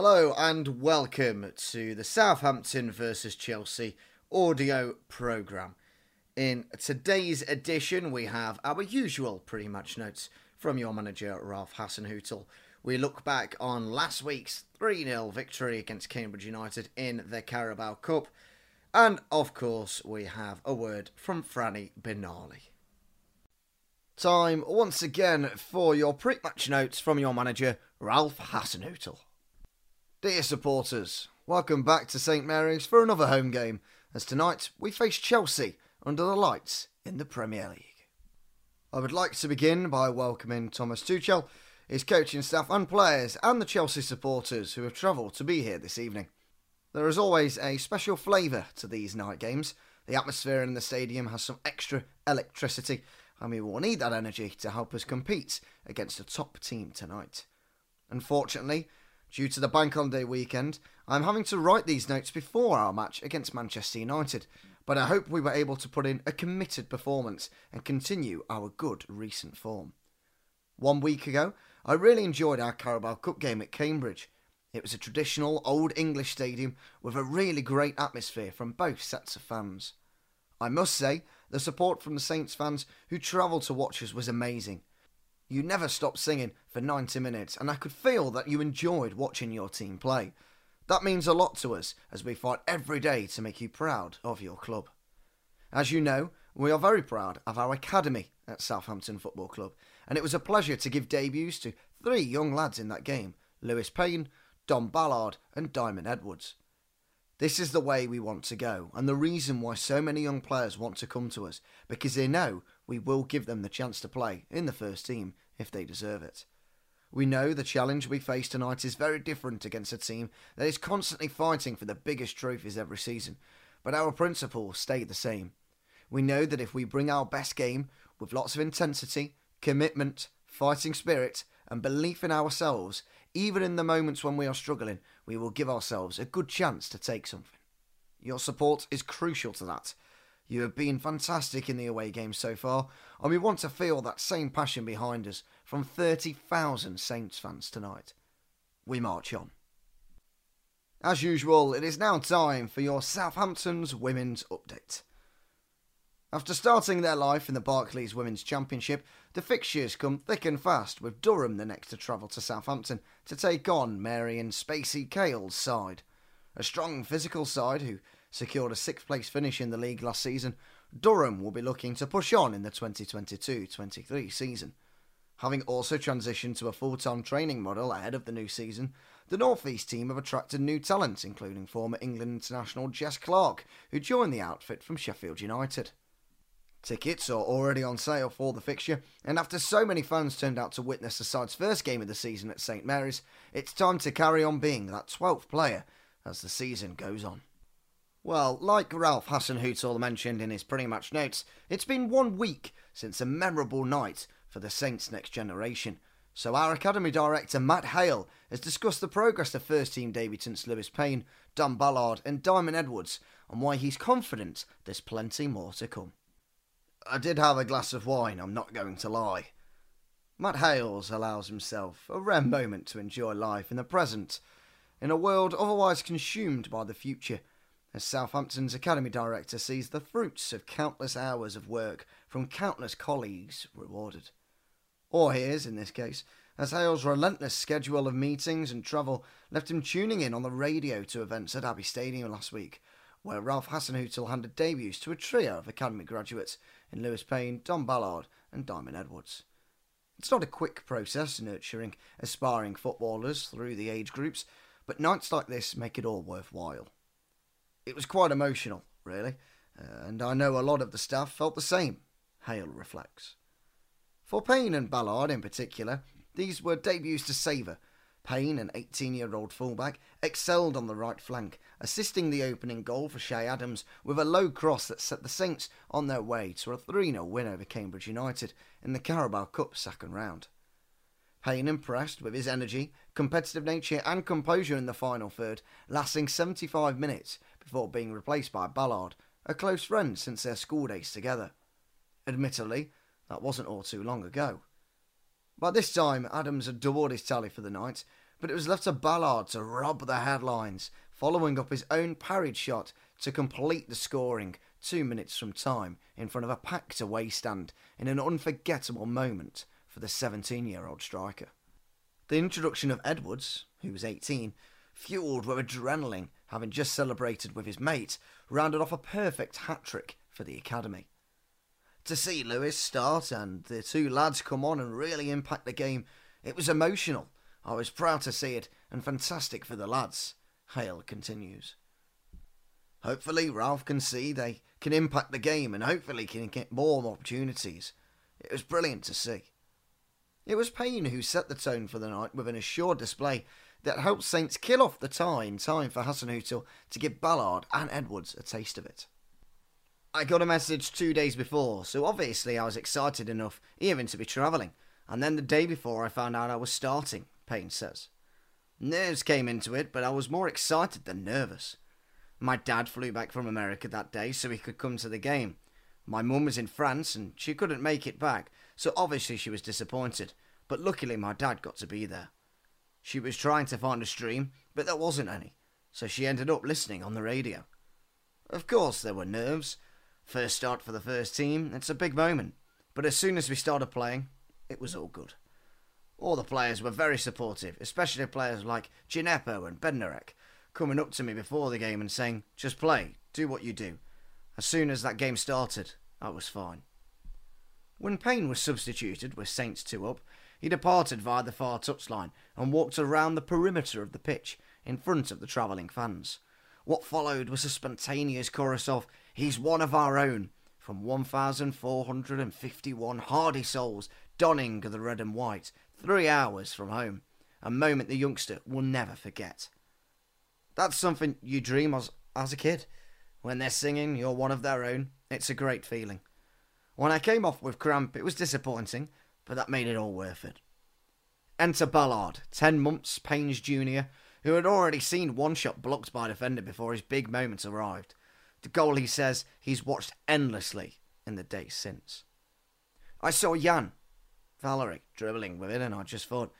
Hello and welcome to the Southampton versus Chelsea audio programme. In today's edition, we have our usual pretty much notes from your manager Ralph Hasenhüttl. We look back on last week's 3 0 victory against Cambridge United in the Carabao Cup. And of course, we have a word from Franny Benali. Time once again for your pre match notes from your manager Ralph Hasenhüttl. Dear supporters, welcome back to St Mary's for another home game, as tonight we face Chelsea under the lights in the Premier League. I would like to begin by welcoming Thomas Tuchel, his coaching staff and players, and the Chelsea supporters who have travelled to be here this evening. There is always a special flavour to these night games. The atmosphere in the stadium has some extra electricity, and we will need that energy to help us compete against a top team tonight. Unfortunately, Due to the bank holiday weekend, I'm having to write these notes before our match against Manchester United, but I hope we were able to put in a committed performance and continue our good recent form. One week ago, I really enjoyed our Carabao Cup game at Cambridge. It was a traditional Old English stadium with a really great atmosphere from both sets of fans. I must say, the support from the Saints fans who travelled to watch us was amazing. You never stopped singing for 90 minutes, and I could feel that you enjoyed watching your team play. That means a lot to us as we fight every day to make you proud of your club. As you know, we are very proud of our academy at Southampton Football Club, and it was a pleasure to give debuts to three young lads in that game Lewis Payne, Dom Ballard, and Diamond Edwards. This is the way we want to go, and the reason why so many young players want to come to us, because they know we will give them the chance to play in the first team if they deserve it. We know the challenge we face tonight is very different against a team that is constantly fighting for the biggest trophies every season, but our principles stay the same. We know that if we bring our best game with lots of intensity, commitment, fighting spirit, and belief in ourselves, even in the moments when we are struggling, we will give ourselves a good chance to take something. Your support is crucial to that, you have been fantastic in the away games so far, and we want to feel that same passion behind us from 30,000 Saints fans tonight. We march on. As usual, it is now time for your Southampton's Women's Update. After starting their life in the Barclays Women's Championship, the fixtures come thick and fast, with Durham the next to travel to Southampton to take on Marieanne Spacey-Cale's side. A strong physical side who secured a sixth place finish in the league last season, Durham will be looking to push on in the 2022 23 season. Having also transitioned to a full time training model ahead of the new season, the North East team have attracted new talent, including former England international Jess Clarke, who joined the outfit from Sheffield United. Tickets are already on sale for the fixture, and after so many fans turned out to witness the side's first game of the season at St Mary's, it's time to carry on being that 12th player as the season goes on. Well, like Ralph Hasenhüttl mentioned in his pretty much notes, it's been one week since a memorable night for the Saints' next generation. So our Academy Director Matt Hale has discussed the progress of first team debutants Lewis Payne, Dom Ballard and Diamond Edwards and why he's confident there's plenty more to come. I did have a glass of wine, I'm not going to lie. Matt Hales allows himself a rare moment to enjoy life in the present, in a world otherwise consumed by the future as Southampton's academy director sees the fruits of countless hours of work from countless colleagues rewarded. Or hears, in this case, as Hale's relentless schedule of meetings and travel left him tuning in on the radio to events at Abbey Stadium last week, where Ralph Hasenhüttl handed debuts to a trio of academy graduates in Lewis Payne, Dom Ballard, and Diamond Edwards. It's not a quick process nurturing aspiring footballers through the age groups, but nights like this make it all worthwhile. It was quite emotional, really, uh, and I know a lot of the staff felt the same, Hale reflects. For Payne and Ballard in particular, these were debuts to savour. Payne, an 18 year old fullback, excelled on the right flank, assisting the opening goal for Che Adams with a low cross that set the Saints on their way to a 3 0 win over Cambridge United in the Carabao Cup second round. Payne impressed with his energy, competitive nature, and composure in the final third, lasting 75 minutes before being replaced by Ballard, a close friend since their school days together. Admittedly, that wasn't all too long ago. By this time, Adams had doubled his tally for the night, but it was left to Ballard to rob the headlines, following up his own parried shot to complete the scoring two minutes from time in front of a packed away stand in an unforgettable moment for the 17 year old striker. The introduction of Edwards, who was 18, fueled with adrenaline, having just celebrated with his mate, rounded off a perfect hat trick for the academy. To see Lewis start and the two lads come on and really impact the game, it was emotional. I was proud to see it and fantastic for the lads. Hale continues. Hopefully, Ralph can see they can impact the game and hopefully can get more opportunities. It was brilliant to see. It was Payne who set the tone for the night with an assured display that helped Saints kill off the tie in time for Hasenhüttl to give Ballard and Edwards a taste of it. I got a message two days before, so obviously I was excited enough even to be travelling, and then the day before I found out I was starting, Payne says. Nerves came into it, but I was more excited than nervous. My dad flew back from America that day so he could come to the game. My mum was in France and she couldn't make it back, so obviously she was disappointed, but luckily my dad got to be there. She was trying to find a stream, but there wasn't any, so she ended up listening on the radio. Of course, there were nerves. First start for the first team, it's a big moment, but as soon as we started playing, it was all good. All the players were very supportive, especially players like Djenepo and Bednarek, coming up to me before the game and saying, just play, do what you do. As soon as that game started, I was fine. When Payne was substituted with Saints 2 up, he departed via the far touchline and walked around the perimeter of the pitch in front of the travelling fans. What followed was a spontaneous chorus of, He's one of our own, from 1,451 hardy souls donning the red and white, three hours from home, a moment the youngster will never forget. That's something you dream as, as a kid. When they're singing, you're one of their own. It's a great feeling. When I came off with cramp, it was disappointing, but that made it all worth it. Enter Ballard, 10 months, Payne's junior, who had already seen one shot blocked by a defender before his big moment arrived. The goal, he says, he's watched endlessly in the days since. I saw Yan, Valery, dribbling with it, and I just thought,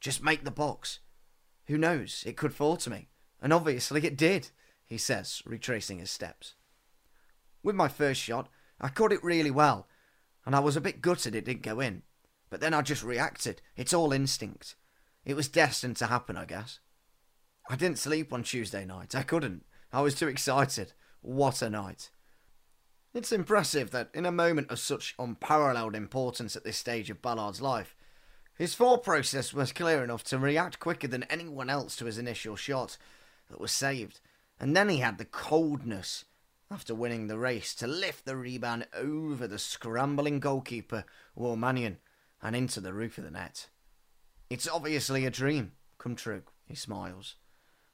just make the box. Who knows, it could fall to me. And obviously it did, he says, retracing his steps. With my first shot, I caught it really well, and I was a bit gutted it didn't go in. But then I just reacted. It's all instinct. It was destined to happen, I guess. I didn't sleep on Tuesday night. I couldn't. I was too excited. What a night. It's impressive that in a moment of such unparalleled importance at this stage of Ballard's life, his thought process was clear enough to react quicker than anyone else to his initial shot, that was saved. And then he had the coldness, after winning the race, to lift the rebound over the scrambling goalkeeper, Will Mannion, and into the roof of the net. It's obviously a dream come true, he smiles.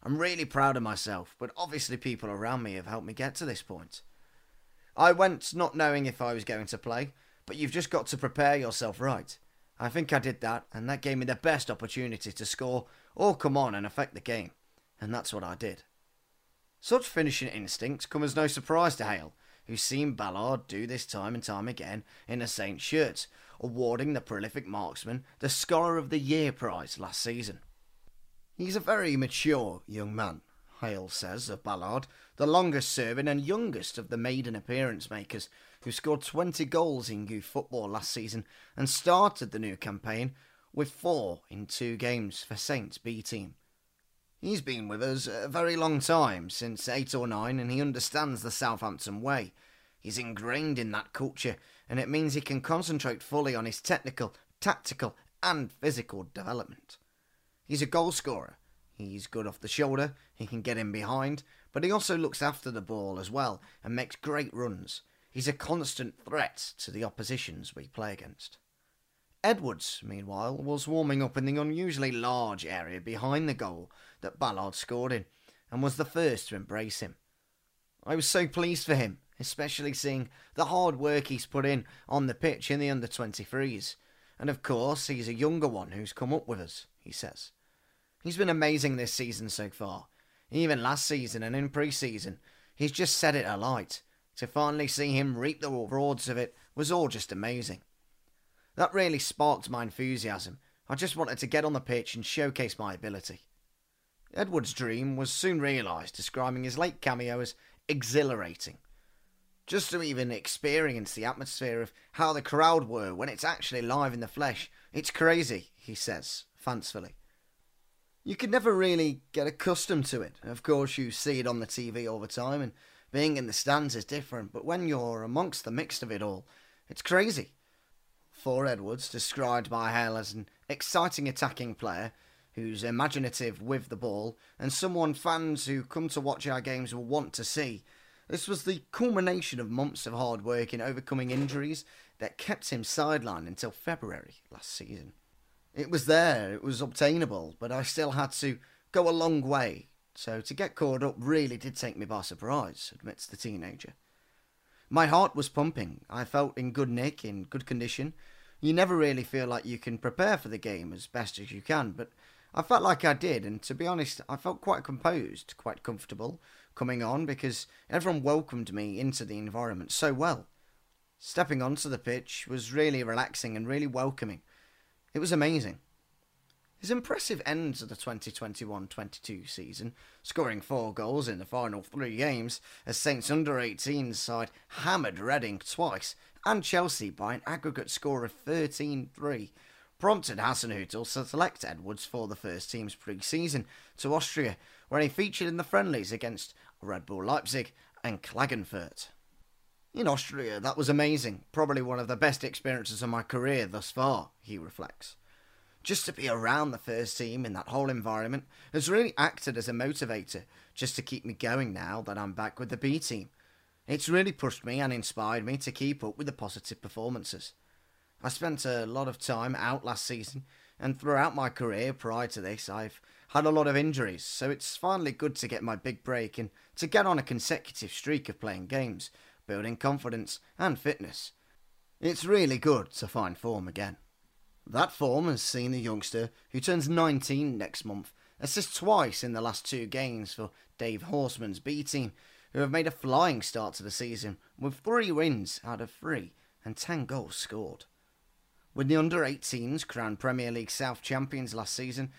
I'm really proud of myself, but obviously people around me have helped me get to this point. I went not knowing if I was going to play, but you've just got to prepare yourself right. I think I did that, and that gave me the best opportunity to score or come on and affect the game and that's what I did. Such finishing instincts come as no surprise to Hale, who's seen Ballard do this time and time again in a Saint shirt, awarding the prolific marksman the Scholar of the Year prize last season. He's a very mature young man, Hale says of Ballard, the longest serving and youngest of the maiden appearance makers, who scored 20 goals in youth football last season and started the new campaign with four in two games for Saints B team. He's been with us a very long time, since eight or nine, and he understands the Southampton way. He's ingrained in that culture, and it means he can concentrate fully on his technical, tactical, and physical development. He's a goal scorer. He's good off the shoulder, he can get in behind, but he also looks after the ball as well and makes great runs. He's a constant threat to the oppositions we play against. Edwards, meanwhile, was warming up in the unusually large area behind the goal that Ballard scored in, and was the first to embrace him. I was so pleased for him, especially seeing the hard work he's put in on the pitch in the under 23s. And of course, he's a younger one who's come up with us, he says. He's been amazing this season so far. Even last season and in pre season, he's just set it alight. To finally see him reap the rewards of it was all just amazing. That really sparked my enthusiasm. I just wanted to get on the pitch and showcase my ability. Edwards' dream was soon realised, describing his late cameo as exhilarating. Just to even experience the atmosphere of how the crowd were when it's actually live in the flesh, it's crazy, he says, fancifully. You could never really get accustomed to it. Of course, you see it on the TV all the time, and being in the stands is different, but when you're amongst the mix of it all, it's crazy. For Edwards, described by Hale as an exciting attacking player who's imaginative with the ball and someone fans who come to watch our games will want to see, this was the culmination of months of hard work in overcoming injuries that kept him sidelined until February last season. It was there, it was obtainable, but I still had to go a long way. So to get caught up really did take me by surprise, admits the teenager. My heart was pumping. I felt in good nick, in good condition. You never really feel like you can prepare for the game as best as you can, but I felt like I did, and to be honest, I felt quite composed, quite comfortable, coming on because everyone welcomed me into the environment so well. Stepping onto the pitch was really relaxing and really welcoming. It was amazing. His impressive end to the 2021 22 season, scoring four goals in the final three games, as Saints under 18 side hammered Reading twice and Chelsea by an aggregate score of 13 3, prompted Hasenhüttl to select Edwards for the first team's pre season to Austria, where he featured in the friendlies against Red Bull Leipzig and Klagenfurt. In Austria, that was amazing, probably one of the best experiences of my career thus far, he reflects. Just to be around the first team in that whole environment has really acted as a motivator just to keep me going now that I'm back with the B team. It's really pushed me and inspired me to keep up with the positive performances. I spent a lot of time out last season, and throughout my career prior to this, I've had a lot of injuries, so it's finally good to get my big break and to get on a consecutive streak of playing games, building confidence and fitness. It's really good to find form again. That form has seen the youngster, who turns 19 next month, assist twice in the last two games for Dave Horseman's B team, who have made a flying start to the season with three wins out of three and 10 goals scored. With the under 18s crowned Premier League South champions last season,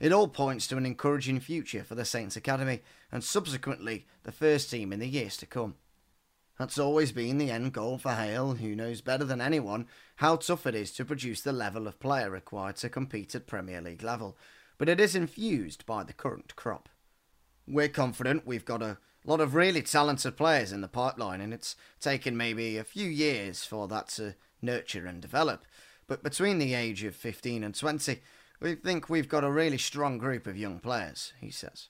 it all points to an encouraging future for the Saints Academy and subsequently the first team in the years to come. That's always been the end goal for Hale, who knows better than anyone how tough it is to produce the level of player required to compete at Premier League level, but it is infused by the current crop. We're confident we've got a lot of really talented players in the pipeline, and it's taken maybe a few years for that to nurture and develop. But between the age of 15 and 20, we think we've got a really strong group of young players, he says.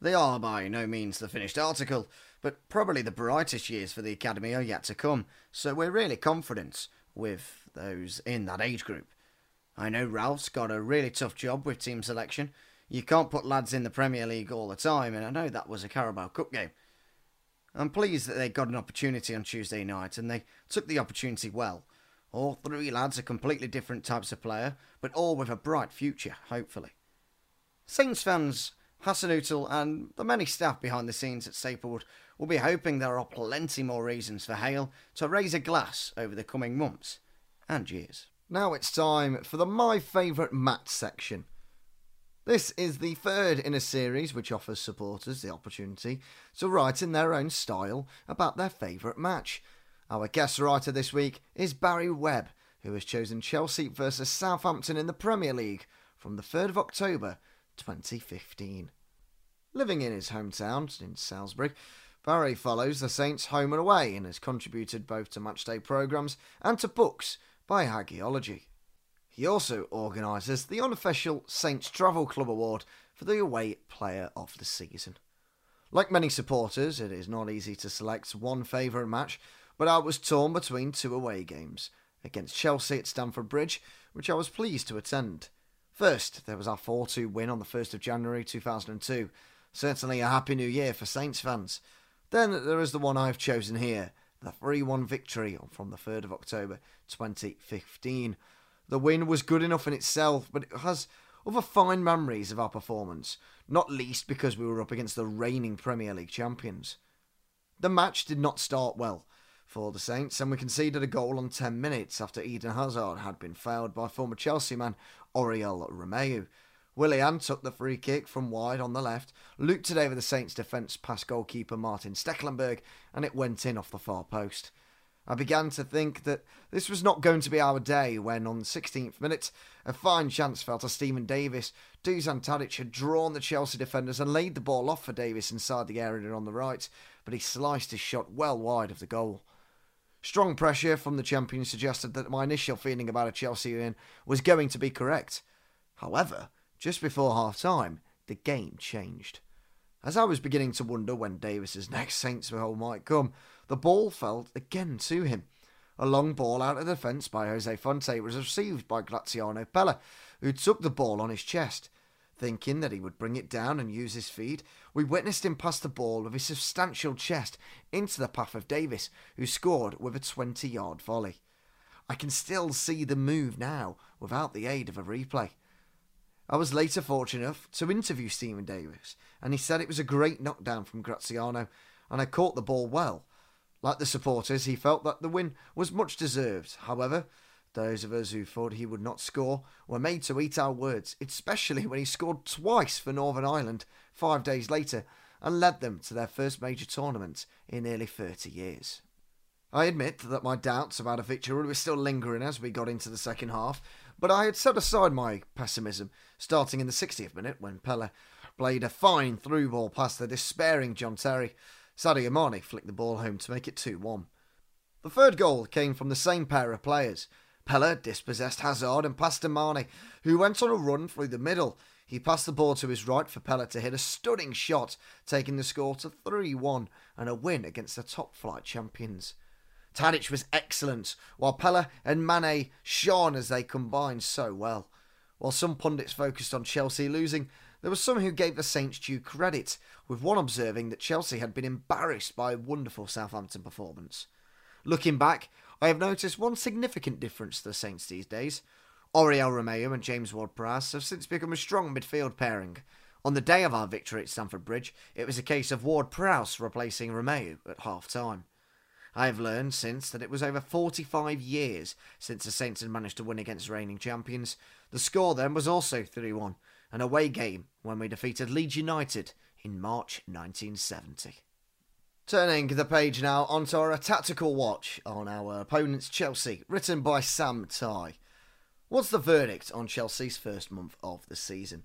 They are by no means the finished article, but probably the brightest years for the Academy are yet to come, so we're really confident with those in that age group. I know Ralph's got a really tough job with team selection. You can't put lads in the Premier League all the time, and I know that was a Carabao Cup game. I'm pleased that they got an opportunity on Tuesday night, and they took the opportunity well. All three lads are completely different types of player, but all with a bright future, hopefully. Saints fans, Hasenhüttl, and the many staff behind the scenes at Staplewood will be hoping there are plenty more reasons for Hale to raise a glass over the coming months and years. Now it's time for the My Favourite Match section. This is the third in a series which offers supporters the opportunity to write in their own style about their favourite match. Our guest writer this week is Barry Webb, who has chosen Chelsea versus Southampton in the Premier League from the 3rd of October 2015. Living in his hometown in Salisbury, Barry follows the Saints home and away and has contributed both to matchday programmes and to books by Hagiology. He also organises the unofficial Saints Travel Club Award for the Away Player of the Season. Like many supporters, it is not easy to select one favourite match, but I was torn between two away games against Chelsea at Stamford Bridge, which I was pleased to attend. First, there was our 4 2 win on the 1st of January 2002. Certainly a happy new year for Saints fans. Then there is the one I've chosen here the 3 1 victory from the 3rd of October 2015. The win was good enough in itself, but it has other fine memories of our performance, not least because we were up against the reigning Premier League champions. The match did not start well. For the Saints, and we conceded a goal on 10 minutes after Eden Hazard had been fouled by former Chelsea man Oriol Romeu. Willian took the free kick from wide on the left, looped it over the Saints' defence past goalkeeper Martin Stekelenburg, and it went in off the far post. I began to think that this was not going to be our day when, on the 16th minute, a fine chance fell to Steven Davis. Dusan Tadic had drawn the Chelsea defenders and laid the ball off for Davis inside the area on the right, but he sliced his shot well wide of the goal. Strong pressure from the champions suggested that my initial feeling about a Chelsea win was going to be correct. However, just before half time, the game changed. As I was beginning to wonder when Davis's next Saints goal might come, the ball fell again to him. A long ball out of defence by Jose Fonte was received by Graziano Pellè, who took the ball on his chest. Thinking that he would bring it down and use his feet, we witnessed him pass the ball with his substantial chest into the path of Davis, who scored with a 20 yard volley. I can still see the move now without the aid of a replay. I was later fortunate enough to interview Steven Davis, and he said it was a great knockdown from Graziano, and I caught the ball well. Like the supporters, he felt that the win was much deserved. However, those of us who thought he would not score were made to eat our words, especially when he scored twice for Northern Ireland five days later and led them to their first major tournament in nearly 30 years. I admit that my doubts about a victory were still lingering as we got into the second half, but I had set aside my pessimism, starting in the 60th minute when Pellè played a fine through ball past the despairing John Terry. Sadio Mane flicked the ball home to make it 2 1. The third goal came from the same pair of players. Pellè dispossessed Hazard and passed to Mane, who went on a run through the middle. He passed the ball to his right for Pellè to hit a stunning shot, taking the score to 3 1 and a win against the top flight champions. Tadic was excellent, while Pellè and Mane shone as they combined so well. While some pundits focused on Chelsea losing, there were some who gave the Saints due credit, with one observing that Chelsea had been embarrassed by a wonderful Southampton performance. Looking back, I have noticed one significant difference to the Saints these days. Oriol Romeu and James Ward-Prowse have since become a strong midfield pairing. On the day of our victory at Stamford Bridge, it was a case of Ward-Prowse replacing Romeu at half time. I have learned since that it was over 45 years since the Saints had managed to win against reigning champions. The score then was also 3 1, an away game when we defeated Leeds United in March 1970. Turning the page now onto our tactical watch on our opponents Chelsea, written by Sam Ty. What's the verdict on Chelsea's first month of the season?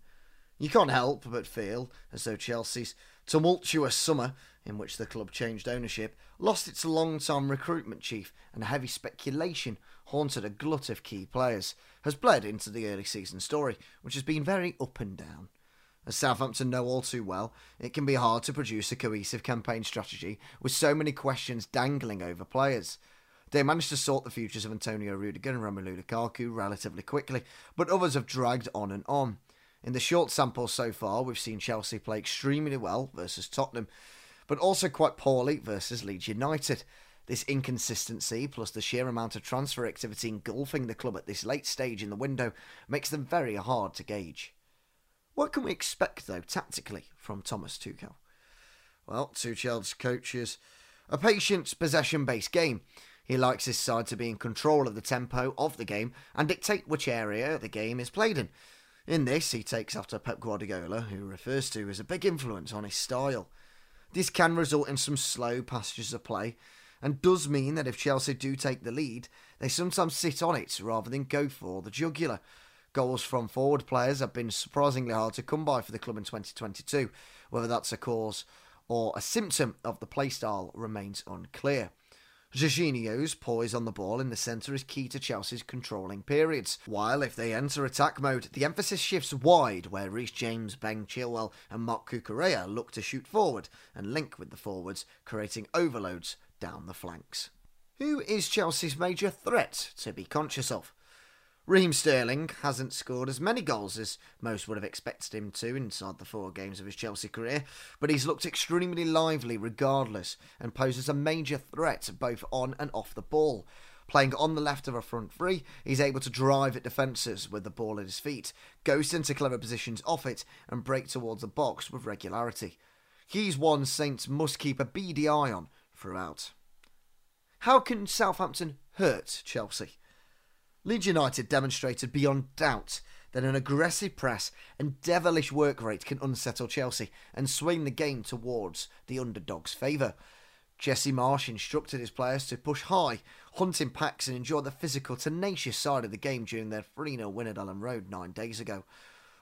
You can't help but feel as though Chelsea's tumultuous summer, in which the club changed ownership, lost its long-time recruitment chief, and heavy speculation haunted a glut of key players, has bled into the early season story, which has been very up and down. As Southampton know all too well, it can be hard to produce a cohesive campaign strategy with so many questions dangling over players. They managed to sort the futures of Antonio Rudiger and Romelu Lukaku relatively quickly, but others have dragged on and on. In the short sample so far, we've seen Chelsea play extremely well versus Tottenham, but also quite poorly versus Leeds United. This inconsistency, plus the sheer amount of transfer activity engulfing the club at this late stage in the window, makes them very hard to gauge. What can we expect, though, tactically, from Thomas Tuchel? Well, Tuchel's coaches a patient, possession based game. He likes his side to be in control of the tempo of the game and dictate which area the game is played in. In this, he takes after Pep Guardiola, who refers to as a big influence on his style. This can result in some slow passages of play, and does mean that if Chelsea do take the lead, they sometimes sit on it rather than go for the jugular. Goals from forward players have been surprisingly hard to come by for the club in 2022. Whether that's a cause or a symptom of the playstyle remains unclear. Jorginho's poise on the ball in the centre is key to Chelsea's controlling periods, while if they enter attack mode, the emphasis shifts wide where Reece James, Ben Chilwell and Marc Cucurella look to shoot forward and link with the forwards, creating overloads down the flanks. Who is Chelsea's major threat to be conscious of? Raheem Sterling hasn't scored as many goals as most would have expected him to inside the four games of his Chelsea career, but he's looked extremely lively regardless and poses a major threat both on and off the ball. Playing on the left of a front three, he's able to drive at defences with the ball at his feet, ghost into clever positions off it, and break towards the box with regularity. He's one Saints must keep a beady eye on throughout. How can Southampton hurt Chelsea? Leeds United demonstrated beyond doubt that an aggressive press and devilish work rate can unsettle Chelsea and swing the game towards the underdog's favour. Jesse Marsch instructed his players to push high, hunt in packs, and enjoy the physical, tenacious side of the game during their 3 0 win at Elland Road nine days ago.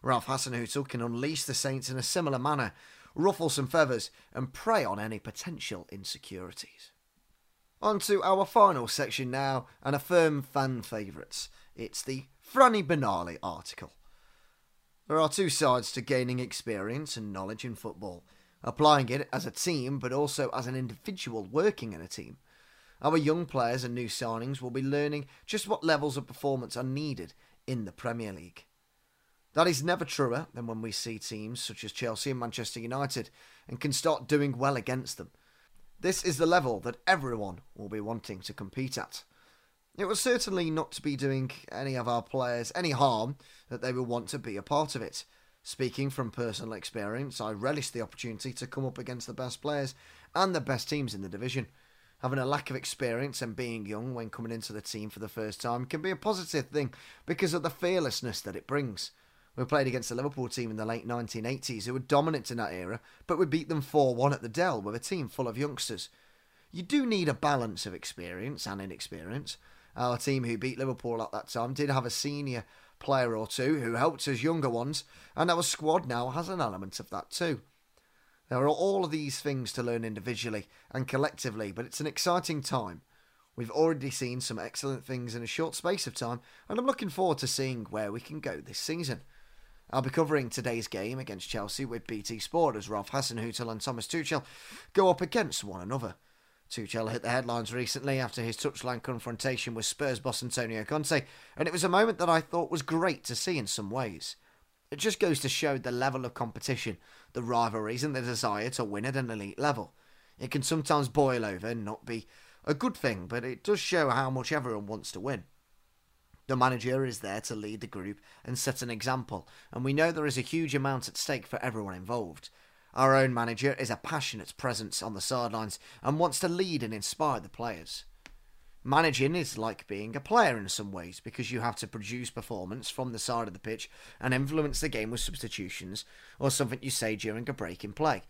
Ralph Hasenhüttl can unleash the Saints in a similar manner, ruffle some feathers, and prey on any potential insecurities. On to our final section now, and a firm fan favourites. It's the Franny Benali article. There are two sides to gaining experience and knowledge in football applying it as a team, but also as an individual working in a team. Our young players and new signings will be learning just what levels of performance are needed in the Premier League. That is never truer than when we see teams such as Chelsea and Manchester United and can start doing well against them. This is the level that everyone will be wanting to compete at. It was certainly not to be doing any of our players any harm that they will want to be a part of it. Speaking from personal experience, I relish the opportunity to come up against the best players and the best teams in the division. Having a lack of experience and being young when coming into the team for the first time can be a positive thing because of the fearlessness that it brings. We played against the Liverpool team in the late 1980s who were dominant in that era, but we beat them 4 1 at the Dell with a team full of youngsters. You do need a balance of experience and inexperience. Our team who beat Liverpool at that time did have a senior player or two who helped us younger ones, and our squad now has an element of that too. There are all of these things to learn individually and collectively, but it's an exciting time. We've already seen some excellent things in a short space of time, and I'm looking forward to seeing where we can go this season. I'll be covering today's game against Chelsea with BT Sport as Ralph Hasenhüttl and Thomas Tuchel go up against one another. Tuchel hit the headlines recently after his touchline confrontation with Spurs boss Antonio Conte, and it was a moment that I thought was great to see in some ways. It just goes to show the level of competition, the rivalries, and the desire to win at an elite level. It can sometimes boil over and not be a good thing, but it does show how much everyone wants to win. The manager is there to lead the group and set an example, and we know there is a huge amount at stake for everyone involved. Our own manager is a passionate presence on the sidelines and wants to lead and inspire the players. Managing is like being a player in some ways because you have to produce performance from the side of the pitch and influence the game with substitutions or something you say during a break in play.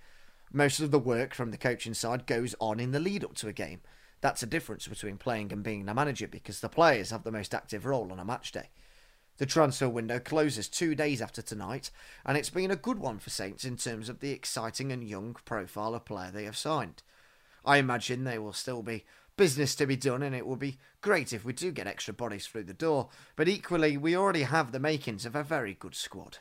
Most of the work from the coaching side goes on in the lead up to a game. That's a difference between playing and being a manager because the players have the most active role on a match day. The transfer window closes two days after tonight, and it's been a good one for Saints in terms of the exciting and young profile of player they have signed. I imagine there will still be business to be done, and it will be great if we do get extra bodies through the door, but equally, we already have the makings of a very good squad.